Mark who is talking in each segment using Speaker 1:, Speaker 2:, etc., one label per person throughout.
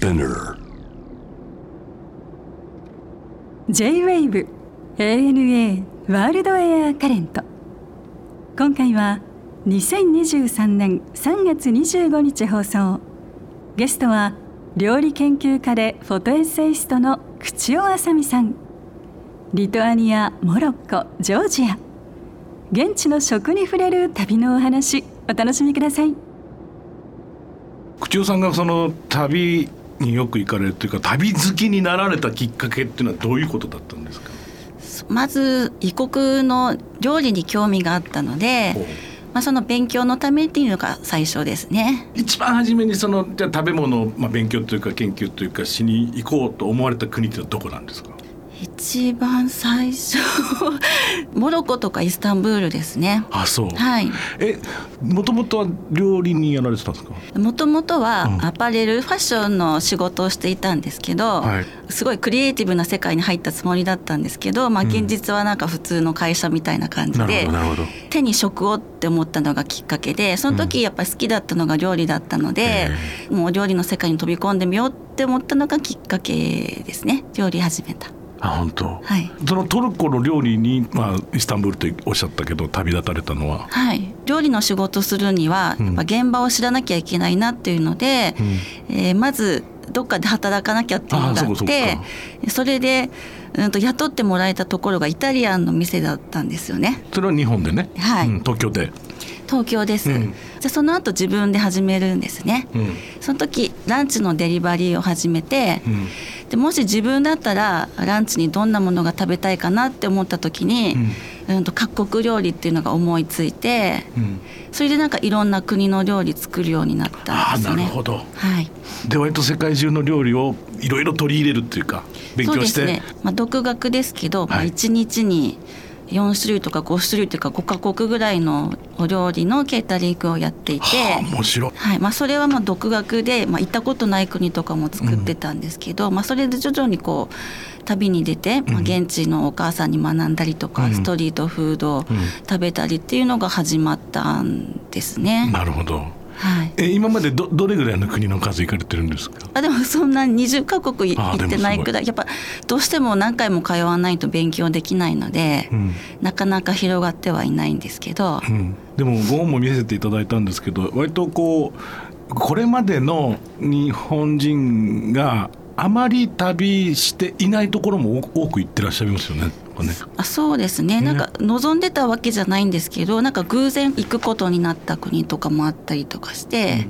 Speaker 1: Spinner.
Speaker 2: J-WAVE ANA ワールドエアカレント今回は2023年3月25日放送。ゲストは料理研究家でフォトエッセイストの口尾あさみさん。リトアニアモロッコジョージア。現地の食に触れる旅のお話お楽しみください。
Speaker 3: 口尾さんがその旅によく行かれるというか旅好きになられたきっかけっていうのはどういうことだったんですか？
Speaker 4: まず異国の料理に興味があったので、まあ、その勉強のためっていうのが最初ですね。
Speaker 3: 一番初めにそのじゃあ食べ物を、まあ、勉強というか研究というかしに行こうと思われた国ってのはどこなんですか？
Speaker 4: 一番最初 モロッコとかイスタンブールですね。
Speaker 3: あそう。
Speaker 4: はい。
Speaker 3: えもともとは料理人やられてたんですか？
Speaker 4: もともとは
Speaker 3: うん。
Speaker 4: アパレルファッションの仕事をしていたんですけど、
Speaker 3: はい。
Speaker 4: すごいクリエイティブな世界に入ったつもりだったんですけど、まあ、現実はなんか普通の会社みたいな感じで、手に職をって思ったのがきっかけでその時やっぱり好きだったのが料理だったので、もう料理の世界に飛び込んでみようって思ったのがきっかけですね。料理始めた。
Speaker 3: あ本当。
Speaker 4: はい。
Speaker 3: そのトルコの料理に、まあ、イスタンブールとおっしゃったけど旅立たれたのは、
Speaker 4: はい、料理の仕事するには
Speaker 3: うん。
Speaker 4: 現場を知らなきゃいけないなっていうので、えーまずどっかで働かなきゃっていうのがあって
Speaker 3: か。
Speaker 4: それで、うん、と雇ってもらえたところがイタリアンの店だったんですよね。
Speaker 3: それは日本でね、
Speaker 4: はい。
Speaker 3: うん東京で、
Speaker 4: 東京です、
Speaker 3: うん。
Speaker 4: じゃあその後自分で始めるんですね、
Speaker 3: うん。
Speaker 4: その時ランチのデリバリーを始めて、
Speaker 3: うん。
Speaker 4: でもし自分だったらランチにどんなものが食べたいかなって思った時に、うん、と各国料理っていうのが思いついて
Speaker 3: うん。
Speaker 4: それでなんかいろんな国の料理作るようになった
Speaker 3: ああ
Speaker 4: んですね。
Speaker 3: なるほど。
Speaker 4: はい、
Speaker 3: で割と世界中の料理をいろいろ取り入れるっていうか勉強して。
Speaker 4: そうですね、まあ、独学ですけど、まあ、
Speaker 3: はい。
Speaker 4: 1日に4種類とか5種類というか5カ国ぐらいのお料理のケータリングをやっていて。
Speaker 3: はあ面白い。
Speaker 4: はい。まあ、それはまあ独学で、まあ、行ったことない国とかも作ってたんですけど、まあ、それで徐々にこう旅に出て、まあ、現地のお母さんに学んだりとか、
Speaker 3: うん。
Speaker 4: ストリートフードを食べたりっていうのが始まったんですね。
Speaker 3: なるほど。
Speaker 4: はい、
Speaker 3: え今までどどれぐらいの国の数行かれてるんですか？
Speaker 4: あでもそんな20カ国行ってないくらい。やっぱどうしても何回も通わないと勉強できないので、
Speaker 3: うん。
Speaker 4: なかなか広がってはいないんですけど、
Speaker 3: うん、でもご本も見せていただいたんですけど割とこうこれまでの日本人があまり旅していないところも多多く行ってらっしゃいますよね。ね。
Speaker 4: あそうですね。なんか望んでたわけじゃないんですけどなんか偶然行くことになった国とかもあったりとかして、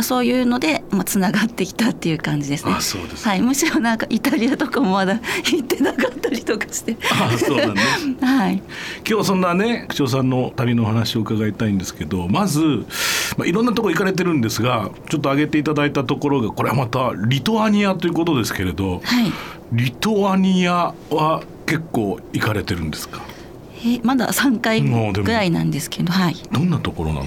Speaker 4: そういうので、まあ、つながってきたっていう感じですね。
Speaker 3: あそうです
Speaker 4: はい、むしろなんかイタリアとかもまだ行ってなかったりとかして。
Speaker 3: あそうなんね
Speaker 4: はい、
Speaker 3: 今日はそんなね口調さんの旅のお話を伺いたいんですけどまず、まあ、いろんなところ行かれてるんですがちょっと挙げていただいたところがこれはまたリトアニアということですけれど
Speaker 4: はい。
Speaker 3: リトアニアは結構行かれてるんですか？
Speaker 4: えまだ3回ぐらいなんですけど、はい。
Speaker 3: どんなところなの？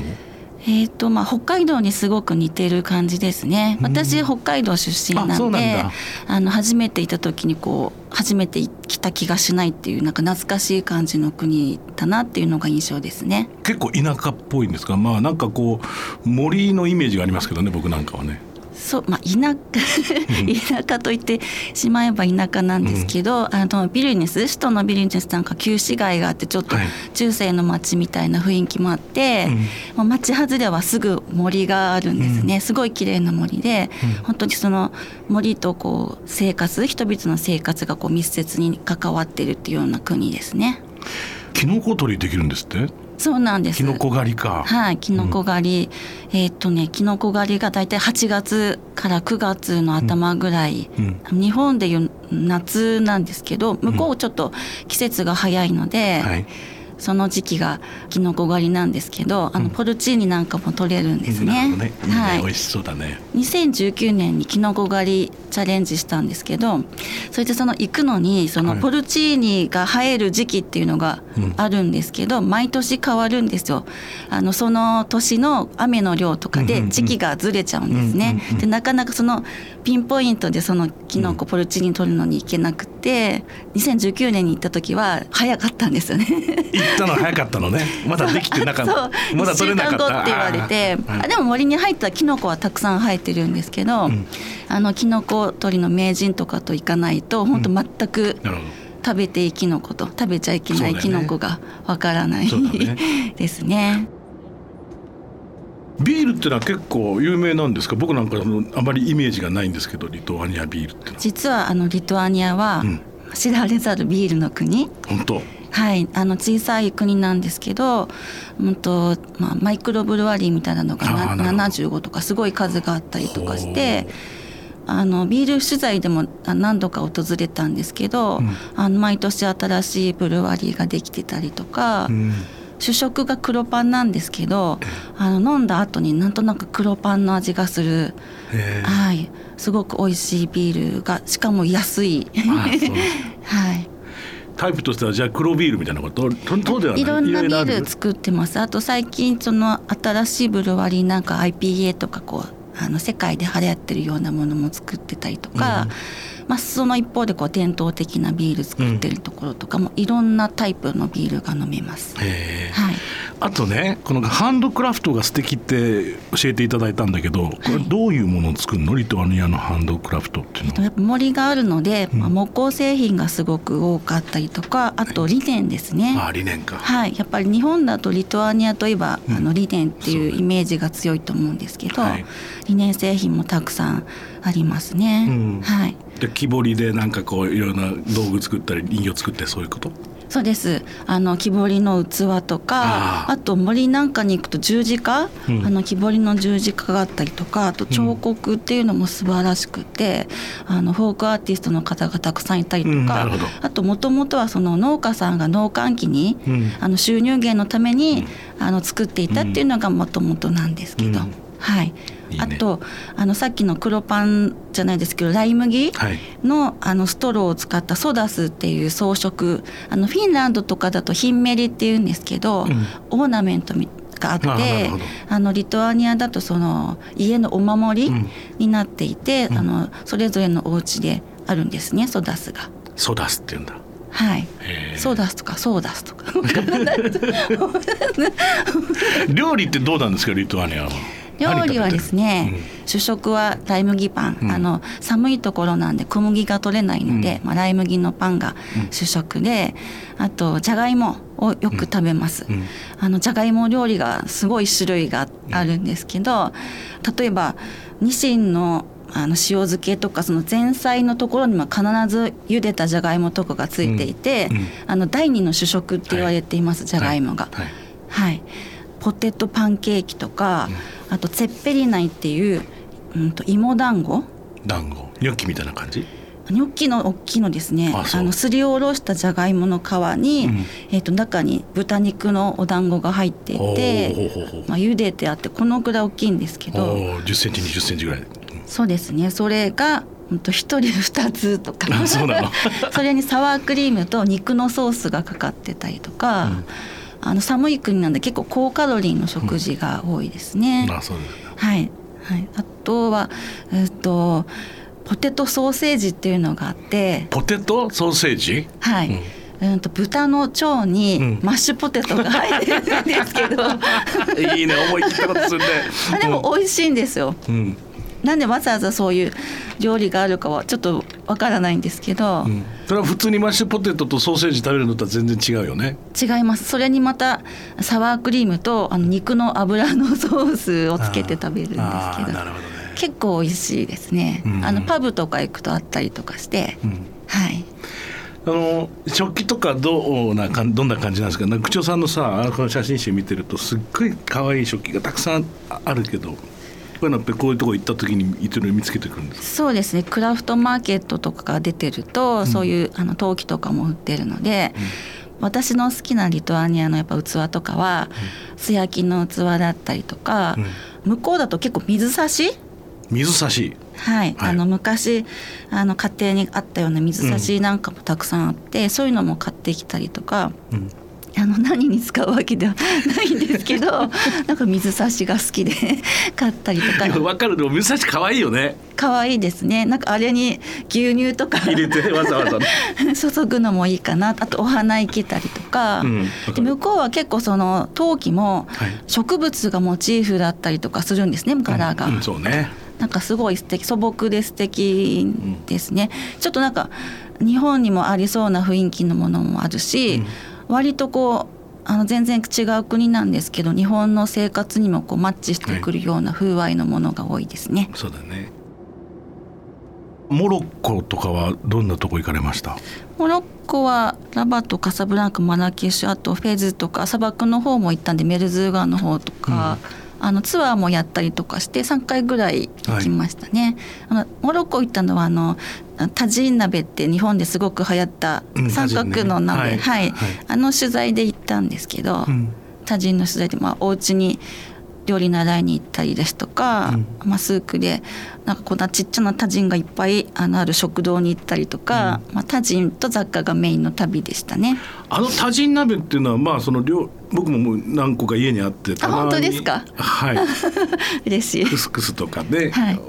Speaker 4: えーとまあ、北海道にすごく似てる感じですね。私北海道出身
Speaker 3: あ
Speaker 4: なんであの初めて行った時にこう初めて来た気がしないっていうなんか懐かしい感じの国だなっていうのが印象ですね。
Speaker 3: 結構田舎っぽいんですか？まあなんかこう森のイメージがありますけどね僕なんかはね
Speaker 4: そうまあ田舎田舎と言ってしまえば田舎なんですけど、あのビルニュス首都のビルニュスなんか旧市街があってちょっと
Speaker 3: はい。
Speaker 4: 中世の町みたいな雰囲気もあって、まあ町外れはすぐ森があるんですね、すごい綺麗な森で、本当にその森とこう生活人々の生活がこう密接に関わってるっていうような国ですね。
Speaker 3: キノコ採りできるんですって？
Speaker 4: そうなんです。
Speaker 3: キノコ狩りか、
Speaker 4: はい、キノコ狩り、えーっとね、キノコ狩りが大体8月から9月の頭ぐらい、
Speaker 3: うん。
Speaker 4: 日本でいう夏なんですけど、向こうちょっと季節が早いので、
Speaker 3: はい
Speaker 4: その時期がキノコ狩りなんですけど、あのポルチーニなんかも取れるんですね。はい。
Speaker 3: 美味しそうだね。
Speaker 4: 2019年にキノコ狩りチャレンジしたんですけどそれでその行くのにそ
Speaker 3: はい。
Speaker 4: のポルチーニが生える時期っていうのが
Speaker 3: うん。
Speaker 4: あるんですけど、毎年変わるんですよ。あのその年の雨の量とかで時期がずれちゃうんですね、でなかなかそのピンポイントでそのキノコポルチーニ取るのに行けなくて2019年に行った時は早かったんですよね。
Speaker 3: 意ったのは早かったのね。まだできてなかった。まだ
Speaker 4: 1
Speaker 3: 取れなかった。
Speaker 4: って言われて
Speaker 3: あ
Speaker 4: でも森に入ったらキノコはたくさん生えてるんですけど、
Speaker 3: ん。
Speaker 4: あのキノコ取りの名人とかと行かないと本当全く
Speaker 3: なるほど。
Speaker 4: 食べていいキノコと食べちゃいけないキノコがわからない、
Speaker 3: ね。
Speaker 4: ですね。
Speaker 3: ビールってのは結構有名なんですか？僕なんかそのあまりイメージがないんですけどリトアニアビールって
Speaker 4: 実はあのリトアニアは
Speaker 3: うん。
Speaker 4: 知られざるビールの国、
Speaker 3: 本当？
Speaker 4: はい、あの小さい国なんですけど、うんとまあ、マイクロブルワリーみたいなのが
Speaker 3: な
Speaker 4: な
Speaker 3: るほど。
Speaker 4: 75とかすごい数があったりとかしてあのビール取材でもあ何度か訪れたんですけど、
Speaker 3: うん。
Speaker 4: あの毎年新しいブルワリーができてたりとか、
Speaker 3: うん
Speaker 4: 主食が黒パンなんですけどあの飲んだ後になんとなく黒パンの味がする、はい、すごく美味しいビールがしかも安い。はい。
Speaker 3: タイプとしてはじゃあ黒ビールみたいなこととそうではない
Speaker 4: いろんなビール作ってます。あと最近その新しいブルワリーなんか IPA とかこうあの世界で流行ってるようなものも作ってたりとか、まあ、その一方でこう伝統的なビール作ってるところとかもいろんなタイプのビールが飲めます。はい。
Speaker 3: あとねこのハンドクラフトが素敵って教えていただいたんだけど、これどういうものを作るの？リトアニアのハンドクラフトっていうのは。
Speaker 4: やっぱ森があるので、まあ、木工製品がすごく多かったりとかあとリネンですね。
Speaker 3: ああ理念か、
Speaker 4: はい、やっぱり日本だとリトアニアといえば、
Speaker 3: うん。
Speaker 4: あのリネンっていうイメージが強いと思うんですけど、
Speaker 3: はい。
Speaker 4: リネン製品もたくさんありますね。
Speaker 3: うん。
Speaker 4: はい、
Speaker 3: で木彫りでなんかこういろんな道具作ったり人形作ってそういうこと？
Speaker 4: そうです。あの木彫りの器とか、
Speaker 3: あ
Speaker 4: と森なんかに行くと十字架、
Speaker 3: うん。
Speaker 4: あの木彫りの十字架があったりとか、あと彫刻っていうのも素晴らしくて、あのフォークアーティストの方がたくさんいたりとか
Speaker 3: うん
Speaker 4: あともともとはその農家さんが農閑期に、
Speaker 3: うん。
Speaker 4: あの収入源のために、あの作っていたっていうのがもともとなんですけど、
Speaker 3: うん。
Speaker 4: はい。
Speaker 3: いいね。
Speaker 4: あとあのさっきの黒パンじゃないですけどライ麦、
Speaker 3: はい。
Speaker 4: のあのストローを使ったソダスっていう装飾。あのフィンランドとかだとヒンメリっていうんですけど、
Speaker 3: うん。
Speaker 4: オーナメントみがあって
Speaker 3: あ
Speaker 4: のリトアニアだとその家のお守り
Speaker 3: うん。
Speaker 4: になっていて、
Speaker 3: ん。
Speaker 4: あのそれぞれのお家であるんですねソダスが。
Speaker 3: ソダスって言うんだ。
Speaker 4: はい。ソー。ダスとかソーダスとか。
Speaker 3: 料理ってどうなんですかリトアニアは
Speaker 4: 料理はですね、主食はライ麦パン、
Speaker 3: うん。
Speaker 4: あの寒いところなんで小麦が取れないので、
Speaker 3: う
Speaker 4: まあ、ライ麦のパンが主食で、あとじゃがいもをよく食べます、
Speaker 3: うん。
Speaker 4: あのじゃがいも料理がすごい種類があるんですけど、例えばニシンのあの塩漬けとかその前菜のところにも必ず茹でたじゃがいもとかがついていて、
Speaker 3: うん。うん。
Speaker 4: あの第二の主食って言われています、じゃがいもが。
Speaker 3: はい。
Speaker 4: はい、ポテトパンケーキとか、あとツェッペリナイっていう、うん、と芋団子。
Speaker 3: 団子。ニョッキみたいな感じ？
Speaker 4: ニョッキの大きいのですね。
Speaker 3: あ
Speaker 4: のすりおろしたじゃがいもの皮に、
Speaker 3: うん。
Speaker 4: えー、と中に豚肉のお団子が入ってい
Speaker 3: お
Speaker 4: て、まあ、茹でてあってこのくらい大きいんですけど。
Speaker 3: おー10センチ20センチぐらい、うん
Speaker 4: そうですね。それがうんと1人2つとか。
Speaker 3: そ
Speaker 4: れにサワークリームと肉のソースがかかってたりとか、
Speaker 3: うん
Speaker 4: あの寒い国なんで結構高カロリーの食事が多いですね。
Speaker 3: あそうですね
Speaker 4: はい、はい、あとは、えっと、ポテトソーセージっていうのがあって、
Speaker 3: ポテトソーセージ？
Speaker 4: はい。うん。と豚の腸
Speaker 3: うん。
Speaker 4: にマッシュポテトが入ってるんですけど、
Speaker 3: いいね。思い切ったことするね。
Speaker 4: あでも美味しいんですよ。
Speaker 3: うん、
Speaker 4: なんでわざわざそういう料理があるかはちょっとわからないんですけど、
Speaker 3: うん、それは普通にマッシュポテトとソーセージ食べるのとは全然違うよね。
Speaker 4: 違います。それにまたサワークリームとあの肉の油のソースをつけて食べるんですけど
Speaker 3: なるほどね。
Speaker 4: 結構美味しいですね、
Speaker 3: うん。
Speaker 4: あのパブとか行くとあったりとかして、
Speaker 3: うん。
Speaker 4: はい。
Speaker 3: あの食器とかどうなかんどんな感じなんですか？なんか口調さんのさこの写真集見てるとすっごい可愛い食器がたくさんあるけどこういうのってこういうとこ行った時にいつも見つけてくるんですか？
Speaker 4: そうですね。クラフトマーケットとかが出てると、そういうあの陶器とかも売ってるので、私の好きなリトアニアのやっぱ器とかは、素焼きの器だったりとか、向こうだと結構水差し？
Speaker 3: 水差し。
Speaker 4: はい、
Speaker 3: はい。
Speaker 4: あの昔あの家庭にあったような水差しなんかもたくさんあって、そういうのも買ってきたりとか。
Speaker 3: うん
Speaker 4: あの何に使うわけではないんですけど なんか水差しが好きで買ったりとか。
Speaker 3: わかる。でも水差し可愛いよね。
Speaker 4: 可愛いですね。なんかあれに牛乳とか。
Speaker 3: 入れてわざわざ、ね、
Speaker 4: 注ぐのもいいかな。あとお花いけたりとか,、うん、で向こうは結構その陶器も植物がモチーフだったりとかするんですね柄が、
Speaker 3: うんうん、そうね。
Speaker 4: なんかすごい素敵。素朴で素敵ですね、ちょっとなんか日本にもありそうな雰囲気のものもあるし、割とこうあの全然違う国なんですけど日本の生活にもこうマッチしてくるような風合いのものが多いですね。
Speaker 3: はい、そうだね。モロッコとかはどんなとこ行かれました？
Speaker 4: モロッコはラバトカサブランカマラケシュあとフェズとか砂漠の方も行ったんでメルズーガの方とか、うん、あのツアーもやったりとかして3回ぐらい行きましたね。はい、あのモロッコ行ったのはあのタジン鍋って日本ですごく流行った三角の鍋、うんね、はい、はい、あの取材で行ったんですけど、うん、タジンの取材で、まあ、お家に料理習いに行ったりですとか、うん、まあ、スークでなんかこんなちっちゃなタジンがいっぱいあのある食堂に行ったりとか、うん、まあ、タジンと雑貨がメインの旅でしたね。
Speaker 3: あのタジン鍋っていうのはまあその料僕ももう何個か家にあって
Speaker 4: あ本当ですか？
Speaker 3: はい。
Speaker 4: 嬉しい。
Speaker 3: クスクスとかで、はい、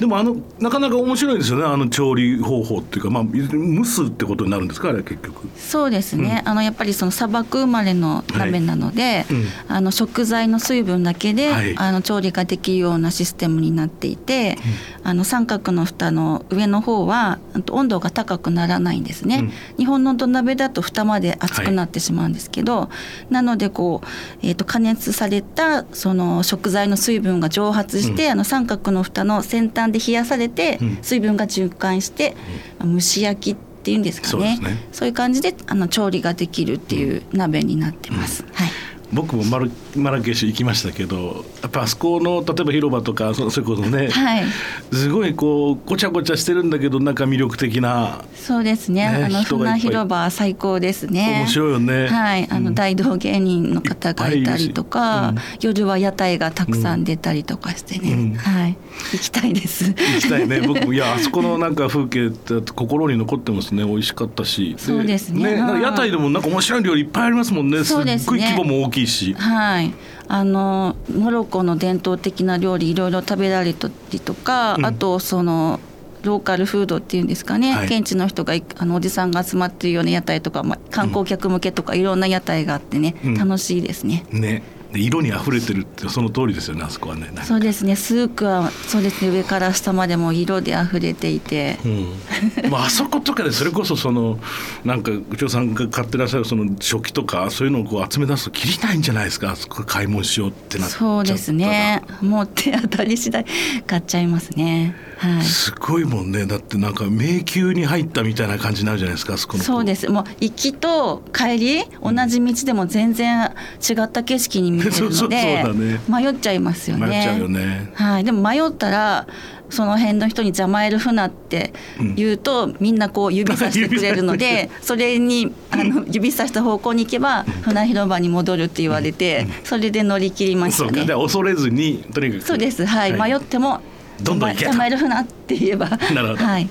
Speaker 3: でもあのなかなか面白いですよねあの調理方法っていうかまあ蒸すってことになるんですか？あれ結局。
Speaker 4: そうですね、うん、あのやっぱりその砂漠生まれの鍋なので、はい。うん、あの食材の水分だけで、はい、あの調理ができるようなシステムになっていて、うん、あの三角の蓋の上の方は温度が高くならないんですね、日本の土鍋だと蓋まで熱くなってしまうんですけど、なのでこう、えー、と加熱されたその食材の水分が蒸発して、うん、あの三角の蓋の先端で冷やされて、水分が循環して、うん、蒸し焼きっていうんですかね、ね、そういう感じであの調理ができるっていう鍋になってます。はい
Speaker 3: 僕もマルマラケシュ行きましたけどやっぱあそこの例えば広場とかそそれこそね、はい、すごいこうごちゃごちゃしてるんだけどなんか魅力的な。
Speaker 4: そうですね、ね、あの船広場最高ですね。
Speaker 3: 面白いよね。
Speaker 4: はい。あの大道芸人の方がいたりとか、うん、夜は屋台がたくさん出たりとかしてね、うん、はい。行きたいです。行
Speaker 3: きたいね。僕もいやあそこのなんか風景って心に残ってますね。美味しかったし。
Speaker 4: そうですね。
Speaker 3: ね屋台でもなんか面白い料理いっぱいありますもんね。すっごい規模も大きいし
Speaker 4: はい。あのモロッコの伝統的な料理いろいろ食べられたりとか、うん、あとそのローカルフードっていうんですかね、はい、現地の人があのおじさんが集まってるような屋台とか、まあ、観光客向けとかいろんな屋台があってね、うん、楽しいですね。
Speaker 3: ね色に溢れてるってその通りですよねあそこはね。
Speaker 4: そうですね。スークはそうですね。上から下までも色で溢れていて、
Speaker 3: うん、まああそことかでそれこそそのなんか内尾さんが買ってらっしゃるその食器とかそういうのをこう集め出すときりないんじゃないですかあそこ買い物しようってなっ
Speaker 4: そうですね。もう手当たり次第買っちゃいますね。はい、
Speaker 3: すごいもんね。だってなんか迷宮に入ったみたいな感じになるじゃないですかそこの
Speaker 4: そうです。もう行きと帰り同じ道でも全然違った景色に見えるので、ね、迷っちゃいますよね。
Speaker 3: 迷っちゃうよね。
Speaker 4: はい、でも迷ったらその辺の人に邪魔えるふなって言うと、うん、みんなこう指さしてくれるので それにあの指さした方向に行けば船広場に戻るって言われて、それで乗り切りましたね。
Speaker 3: 恐れずにとにかく。
Speaker 4: そうです。はい、はい、迷っても
Speaker 3: どんどん行け
Speaker 4: 捕えるふなって言えば。
Speaker 3: なるほど、はい、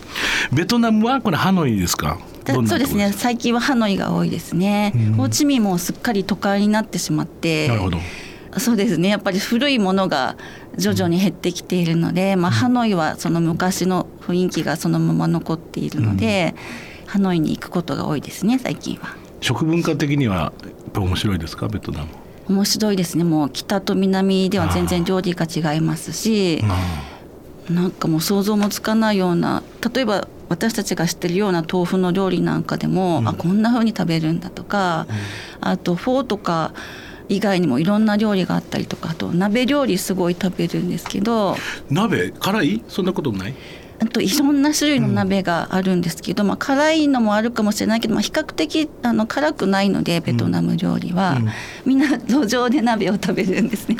Speaker 3: ベトナムはこれハノイですか？
Speaker 4: そうですね。最近はハノイが多いですね、ホーチミンもすっかり都会になってしまって。
Speaker 3: なるほど。
Speaker 4: そうですね。やっぱり古いものが徐々に減ってきているので、まあ、ハノイはその昔の雰囲気がそのまま残っているので、うん、ハノイに行くことが多いですね最近は。
Speaker 3: 食文化的にはやっぱ面白いですか？ベトナム。
Speaker 4: 面白いですね。もう北と南では全然料理が違いますしなんかもう想像もつかないような例えば私たちが知ってるような豆腐の料理なんかでも、うん、あこんな風に食べるんだとか、うん、あとフォーとか以外にもいろんな料理があったりとかあと鍋料理すごい食べるんですけど。
Speaker 3: 鍋？辛い？そんなことない？
Speaker 4: あといろんな種類の鍋があるんですけど、うん、まあ、辛いのもあるかもしれないけど、まあ、比較的あの辛くないのでベトナム料理は、うん、みんな路上で鍋を食べるんですね。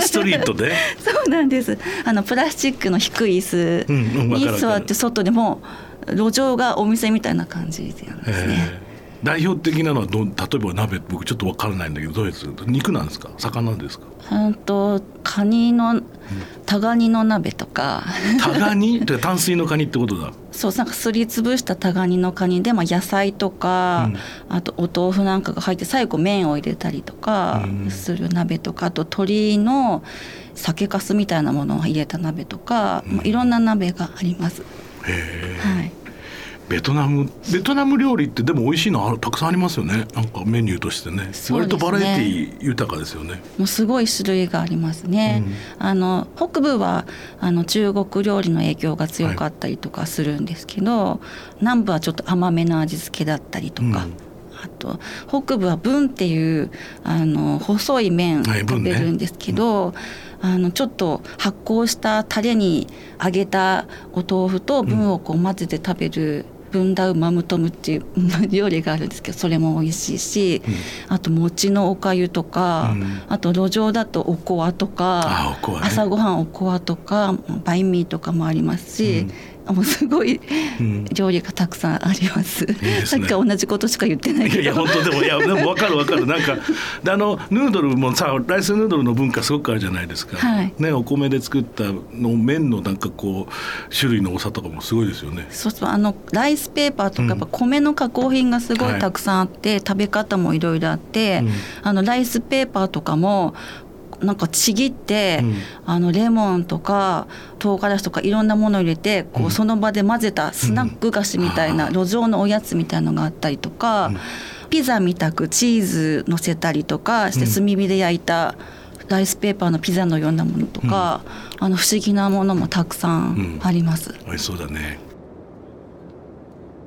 Speaker 3: ストリートで？
Speaker 4: そうなんです。あのプラスチックの低い椅子に座って外でも路上がお店みたいな感じなんですね。
Speaker 3: 代表的なのはど例えば鍋僕ちょっと分からないんだけどどうです肉なんですか？魚ですか？
Speaker 4: うんとカニのタガニの鍋とか。
Speaker 3: タガニって淡水のカニってことだ。
Speaker 4: そうなんかすりつぶしたタガニのカニで、まあ、野菜とか、あとお豆腐なんかが入って最後麺を入れたりとかする鍋とかあと鶏の酒粕みたいなものを入れた鍋とか、まあ、いろんな鍋があります。はい
Speaker 3: ベトナムベトナム料理ってでも美味しいのたくさんありますよね。なんかメニューとしてね、ね、割とバラエティ豊かですよね。
Speaker 4: もうすごい種類がありますね、うん、あの北部はあの中国料理の影響が強かったりとかするんですけど、はい、南部はちょっと甘めの味付けだったりとか、うん。あと北部は文っていうあの細い麺食べるんですけど、はいねうん、あのちょっと発酵したタレに揚げたお豆腐と文をこう混ぜて食べるブンダウマムトムっていう料理があるんですけどそれも美味しいし、うん、あと餅のおかゆとか、うん、あと路上だとおこわとか、ね、朝ごはんおこわとかバインミーとかもありますし、うんもうすごい料理がたくさんあります。うん、さっきから同じことしか言ってない
Speaker 3: いや本当でもいやでも分かる分かる。なんかであのヌードルもさライスヌードルの文化すごくあるじゃないですか。はい、ねお米で作ったの麺のなんかこう種類の多さとかもすごいですよね。
Speaker 4: そうそうあのライスペーパーとかやっぱ米の加工品がすごいたくさんあって、はい、食べ方もいろいろあって、うん、あのライスペーパーとかもなんかちぎって、うん、あのレモンとか唐辛子とかいろんなものを入れてこうその場で混ぜたスナック菓子みたいな、路上のおやつみたいなのがあったりとか、ピザみたくチーズ乗せたりとかして炭火で焼いた、ライスペーパーのピザのようなものとか、うん、あの不思議なものもたくさんあります。
Speaker 3: うん、美味しそうだね。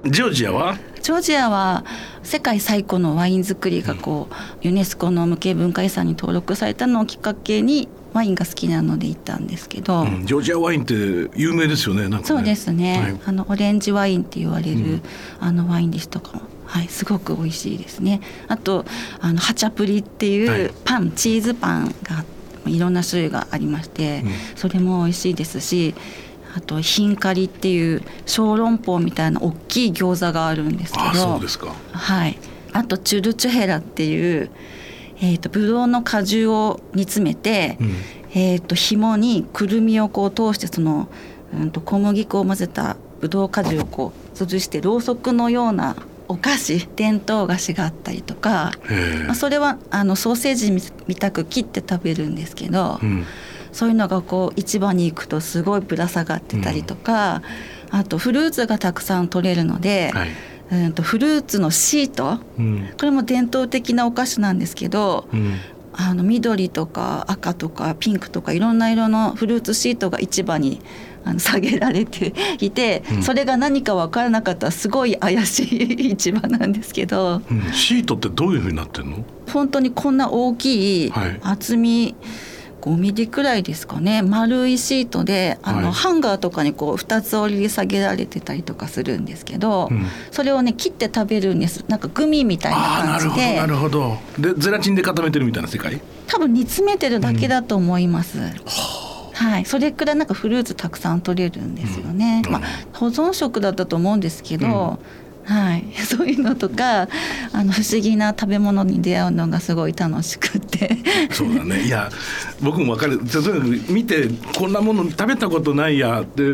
Speaker 3: ジョージアは？
Speaker 4: ジョージアは世界最古のワイン作りがこう、ユネスコの無形文化遺産に登録されたのをきっかけにワインが好きなので行ったんですけど、う
Speaker 3: ん、ジョージアワインって有名ですよね、ね、
Speaker 4: そうですね、はい、あのオレンジワインって言われる、うん、あのワインですとかはい、すごく美味しいですね。あとあのハチャプリっていうパン、はい、チーズパンがいろんな種類がありまして、うん、それも美味しいですしあとヒンカリっていう小籠包みたいな大きい餃子があるんですけど
Speaker 3: そうですか。
Speaker 4: はい。あとチュルチュヘラっていうえーと、ブドウの果汁を煮詰めて、うん、えーと、紐にくるみをこう通してその、うんと、小麦粉を混ぜたブドウ果汁をこう潰してろうそくのようなお菓子伝統菓子があったりとか、まあ、それはあのソーセージみたく切って食べるんですけど、うん、そういうのがこう市場に行くとすごいぶら下がってたりとか、うん、あとフルーツがたくさん取れるので、はい、うんとフルーツのシート、うん、これも伝統的なお菓子なんですけど、あの緑とか赤とかピンクとかいろんな色のフルーツシートが市場にあの下げられて いて、うん、それが何か分からなかったらすごい怪しい 市場なんですけど、
Speaker 3: うん、シートってどういうふうになってんの？
Speaker 4: 本当にこんな大きい厚み、はい5ミリくらいですかね。丸いシートであの、はい、ハンガーとかにこう2つ折り下げられてたりとかするんですけど、うん、それをね切って食べるんです。なんかグミみたいな感じで。
Speaker 3: なるほどでゼラチンで固めてるみたいな世界？
Speaker 4: 多分煮詰めてるだけだと思います、うんはい、それくらいなんかフルーツたくさん取れるんですよね。うん、まあ、保存食だったと思うんですけど、はい、そういうのとかあの不思議な食べ物に出会うのがすごい楽しくて。
Speaker 3: そうだね。いや僕も分かる。例えば見てこんなもの食べたことないやって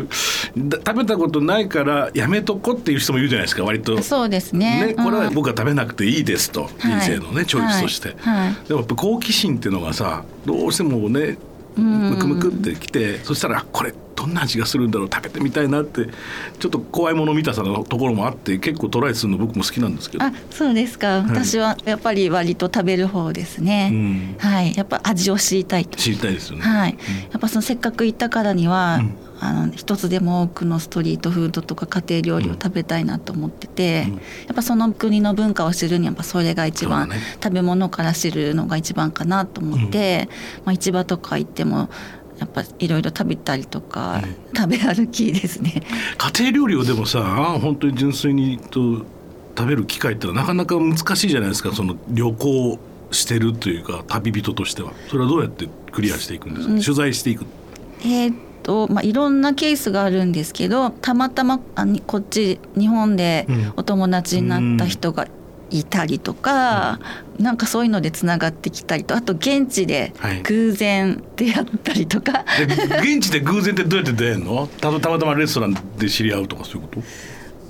Speaker 3: 食べたことないからやめとこっていう人もいるじゃないですか割と。
Speaker 4: そうですね、
Speaker 3: ね、これは僕は食べなくていいですと、人生のねチョイスとして、はい。はい、でもやっぱ好奇心っていうのがさどうしてもねむくむくってきてそしたらこれどんな味がするんだろう食べてみたいなってちょっと怖いもの見たさのところもあって結構トライするの僕も好きなんですけど。
Speaker 4: あそうですか、はい、私はやっぱり割と食べる方ですね、うん、はい。やっぱ味を知りたい
Speaker 3: 知りたいですよね。
Speaker 4: はい、うん、やっぱそのせっかく行ったからには、うんあの一つでも多くのストリートフードとか家庭料理を食べたいなと思ってて、うん、やっぱその国の文化を知るにはやっぱそれが一番、ね、食べ物から知るのが一番かなと思って、うん、まあ、市場とか行ってもやっぱいろいろ食べたりとか、食べ歩きですね。
Speaker 3: 家庭料理をでもさ本当に純粋にと食べる機会ってなかなか難しいじゃないですかその旅行してるというか旅人としては。それはどうやってクリアしていくんですか、うん、取材していく。
Speaker 4: えー、っとまあ、いろんなケースがあるんですけどたまたまあこっち日本でお友達になった人がいたりとか、うん、なんかそういうのでつながってきたりとあと現地で偶然出会ったりとか、は
Speaker 3: い、現地で偶然ってどうやって出会えるの？たたまたまレストランで知り合うとかそういうこ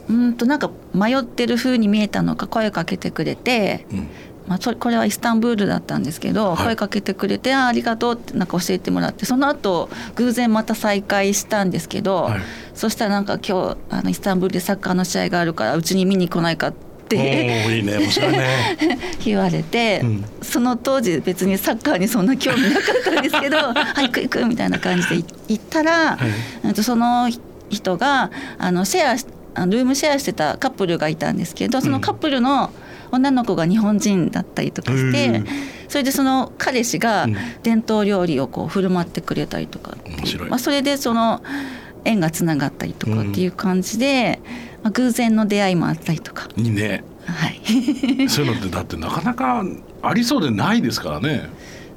Speaker 3: と？
Speaker 4: うんとなんか迷ってる風に見えたのか声かけてくれて、うんまあ、これはイスタンブールだったんですけど、はい、声かけてくれてあありがとうってなんか教えてもらってその後偶然また再会したんですけど、はい、そしたらなんか今日あのイスタンブールでサッカーの試合があるからうちに見に来ないかって
Speaker 3: いいね。面白いね。
Speaker 4: 言われて、うん、その当時別にサッカーにそんな興味なかったんですけど「はい行く行く」みたいな感じで行ったら、はい、その人があのシェアルームシェアしてたカップルがいたんですけどそのカップルの、うん女の子が日本人だったりとかしてそれでその彼氏が伝統料理をこう振る舞ってくれたりとか、まあ、それでその縁がつながったりとかっていう感じで、まあ、偶然の出会いもあったりとか。
Speaker 3: いいね。
Speaker 4: はい、
Speaker 3: そういうのってだってなかなかありそうでないですからね。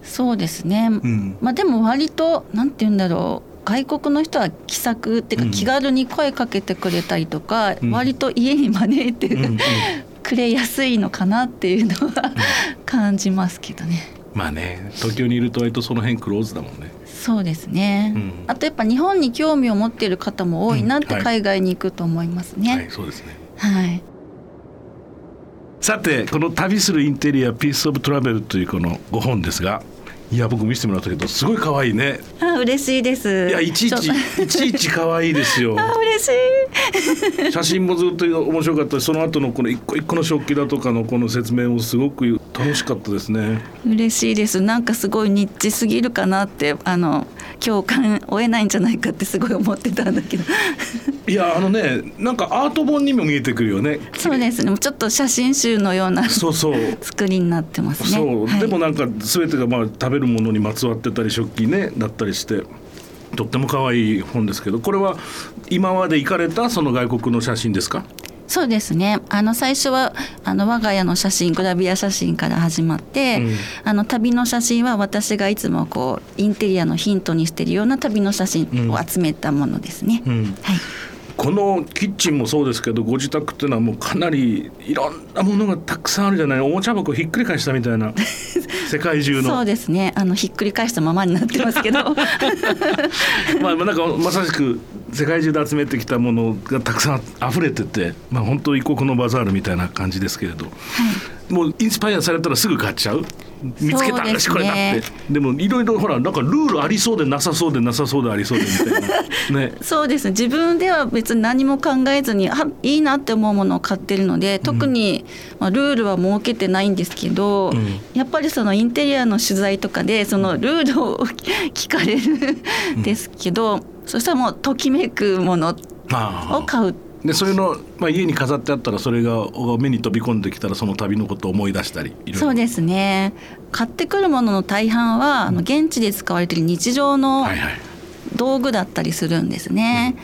Speaker 4: そうですね、うん、まあでも割となんて言うんだろう。外国の人は気さくっていうか気軽に声かけてくれたりとか、うん、割と家に招いて、うん、くれやすいのかなっていうのは感じますけどね。
Speaker 3: まあね東京にいると割とその辺クローズだもんね。
Speaker 4: そうですね、うん、あとやっぱ日本に興味を持っている方も多いなって海外に行くと思いますね。
Speaker 3: うんはい、はい、そうですね
Speaker 4: はい
Speaker 3: さてこの「旅するインテリアピース・オブ・トラベル」というこの5本ですがいや僕見せてもらったけどすごい可愛いね。
Speaker 4: あ嬉しいです。
Speaker 3: いやいちいちいちいち可愛いですよ。
Speaker 4: あ嬉し
Speaker 3: い。写真もずっと面白かったその後のこの一個一個の食器だとかのこの説明もすごく楽しかったですね。
Speaker 4: 嬉しいです。なんかすごいニッチすぎるかなってあの共感を得ないんじゃないかってすごい思ってたんだけど。
Speaker 3: いやあのねなんかアート本にも見えてくるよね。
Speaker 4: そうですね。ちょっと写真集のようなそうそう。作りになってますね。
Speaker 3: そう、はい、でもなんか全てがまあ食べるものにまつわってたり食器ねだったりしてとっても可愛い本ですけどこれは今まで行かれたその外国の写真ですか？
Speaker 4: そうですね。あの最初はあの我が家の写真グラビア写真から始まって、うん、あの旅の写真は私がいつもこうインテリアのヒントにしているような旅の写真を集めたものですね。うんうん、はい
Speaker 3: このキッチンもそうですけどご自宅っていうのはもうかなりいろんなものがたくさんあるじゃない。おもちゃ箱ひっくり返したみたいな 世界中の。
Speaker 4: そうですね。あのひっくり返したままになってますけど。
Speaker 3: まあなんかまさしく世界中で集めてきたものがたくさん溢れてて、まあ、本当異国のバザールみたいな感じですけれど、はい、もうインスパイアされたらすぐ買っちゃう？見つけたんだし、これだって。でもいろいろほらなんかルールありそうでなさそうでなさそうでありそうでみたいな、ね、
Speaker 4: そうです。自分では別に何も考えずにあいいなって思うものを買ってるので特に、まあ、ルールは設けてないんですけど、うん、やっぱりそのインテリアの取材とかでそのルールを聞かれるんですけど、うん、そしたらもうときめくものを買う
Speaker 3: でそれの、まあ、家に飾ってあったらそれが目に飛び込んできたらその旅のことを思い出したり
Speaker 4: そうですね。買ってくるものの大半は、あの現地で使われている日常の道具だったりするんですね。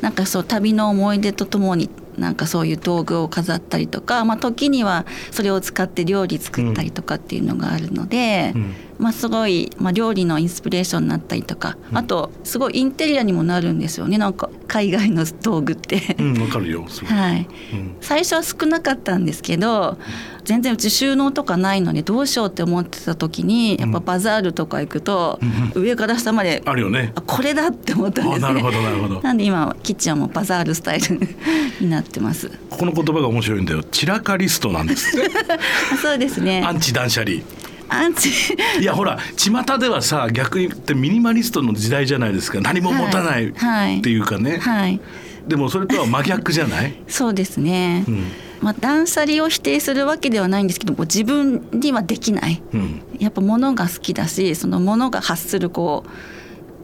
Speaker 4: なんかそう旅の思い出とともになんかそういう道具を飾ったりとか、まあ、時にはそれを使って料理作ったりとかっていうのがあるので、うん、まあ、すごい、まあ、料理のインスピレーションになったりとか、うん、あとすごいインテリアにもなるんですよね。なんか海外の道具って。
Speaker 3: うん、わかるよ。
Speaker 4: はい、うん、最初は少なかったんですけど全然うち収納とかないのでどうしようって思ってた時にやっぱバザールとか行くと、上から下まで
Speaker 3: あるよね。
Speaker 4: これだって思ったんですね。
Speaker 3: なるほどなるほど。
Speaker 4: なんで今キッチンはもうバザールスタイルになってます。
Speaker 3: この言葉が面白いんだよ。散らかリストなんです
Speaker 4: そうですね。
Speaker 3: アンチ断捨離いやほら巷ではさ逆に言ってミニマリストの時代じゃないですか。何も持たないっていうかね、
Speaker 4: はい、はい、
Speaker 3: でもそれとは真逆じゃない？
Speaker 4: そうですね、うん。まあ、断捨離を否定するわけではないんですけど自分にはできない、うん、やっぱ物が好きだしその物が発するこう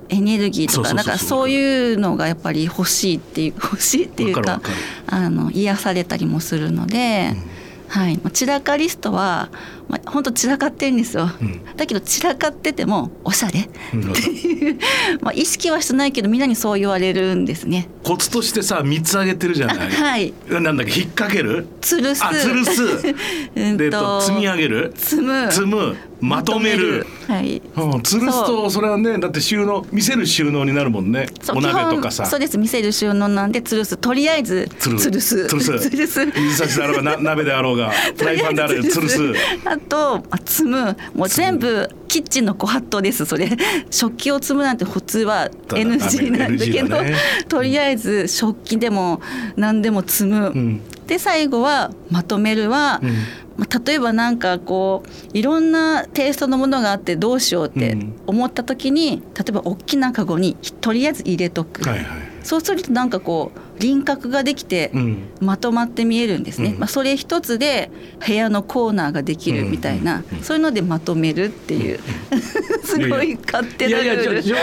Speaker 4: エネルギーとかなんかそういうのがやっぱり欲しいっていう 欲しいっていうかあの癒されたりもするので、うん、はい、散らかリストはまあ、本当散らかってんですよ、
Speaker 3: うん。
Speaker 4: だけど散らかっててもおしゃれ。
Speaker 3: うん
Speaker 4: まあ意識はしてないけどみんなにそう言われるんですね。
Speaker 3: コツとしてさ三つ上げてるじゃ
Speaker 4: あ
Speaker 3: ない。
Speaker 4: はい。
Speaker 3: なんだっけ引っ掛ける？
Speaker 4: 吊るす。
Speaker 3: あ吊るす。
Speaker 4: うん
Speaker 3: と
Speaker 4: と
Speaker 3: 積み上げる？
Speaker 4: 積む。
Speaker 3: 積む。まとめる。
Speaker 4: はい。
Speaker 3: うん、吊るす
Speaker 4: そ
Speaker 3: とそれはねだって収納見せる収納になるもんね。お鍋とかさ。
Speaker 4: そうです。見せる収納なんで吊るす。とりあえず吊るす。
Speaker 3: 吊るす。
Speaker 4: 吊るす。
Speaker 3: 水差しであろうがな鍋であろうがフライパンであろうが吊るす。
Speaker 4: あとあ積む。もう全部キッチンのご法度です。それ 食器を積むなんて普通は NG なんだけど。
Speaker 3: だね。
Speaker 4: とりあえず食器でも何でも積む、
Speaker 3: ん。
Speaker 4: で最後はまとめるは、
Speaker 3: うん。
Speaker 4: まあ例えばなんかこういろんなテイストのものがあってどうしようって
Speaker 3: うん。
Speaker 4: 思った時に例えば大きなカゴにとりあえず入れとく、
Speaker 3: はいはい。
Speaker 4: そうするとなんかこう輪郭ができて、
Speaker 3: うん。
Speaker 4: まとまって見えるんですね、
Speaker 3: うん。
Speaker 4: まあ、それ一つで部屋のコーナーができるみたいな、そういうのでまとめるっていう、すごい勝手
Speaker 3: い
Speaker 4: なルール。
Speaker 3: やいや上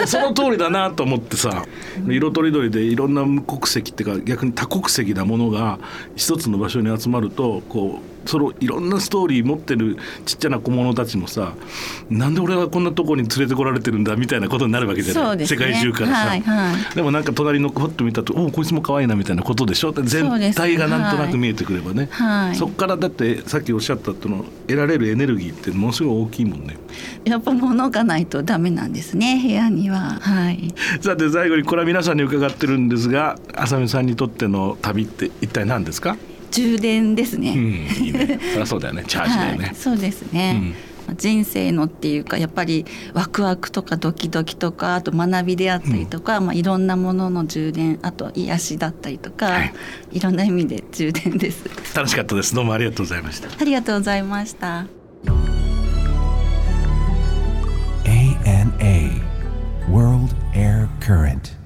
Speaker 3: 手その通りだなと思ってさ色とりどりでいろんな無国籍っていうか逆に多国籍なものが一つの場所に集まるとこうそのいろんなストーリー持ってるちっちゃな小物たちもさなんで俺はこんなとこに連れてこられてるんだみたいなことになるわけじゃない、
Speaker 4: ね。
Speaker 3: 世界中からさ、
Speaker 4: はいはい。
Speaker 3: でもなんか隣の子ふっと見たと「おおこいつも可愛いな」みたいなことでしょ？全体がなんとなく見えてくればね、
Speaker 4: はい。
Speaker 3: そっからだってさっきおっしゃったとの得られるエネルギーってものすごい大きいもんね。
Speaker 4: やっぱ物がないとダメなんですね部屋には。はい。
Speaker 3: さて最後にこれは皆さんに伺ってるんですが浅見さんにとっての旅って一体何ですか、
Speaker 4: 充電ですね、
Speaker 3: うん、いいね。そりゃそうだよね。チャージだよね、
Speaker 4: はい、そうですね、人生のっていうかやっぱりワクワクとかドキドキとかあと学びであったりとか、まあ、いろんなものの充電あと癒しだったりとか、
Speaker 3: はい。
Speaker 4: い、ろんな意味で充電です。
Speaker 3: 楽しかったです。どうもありがとうございました。
Speaker 4: ありがとうございました。
Speaker 1: ANA World Air Current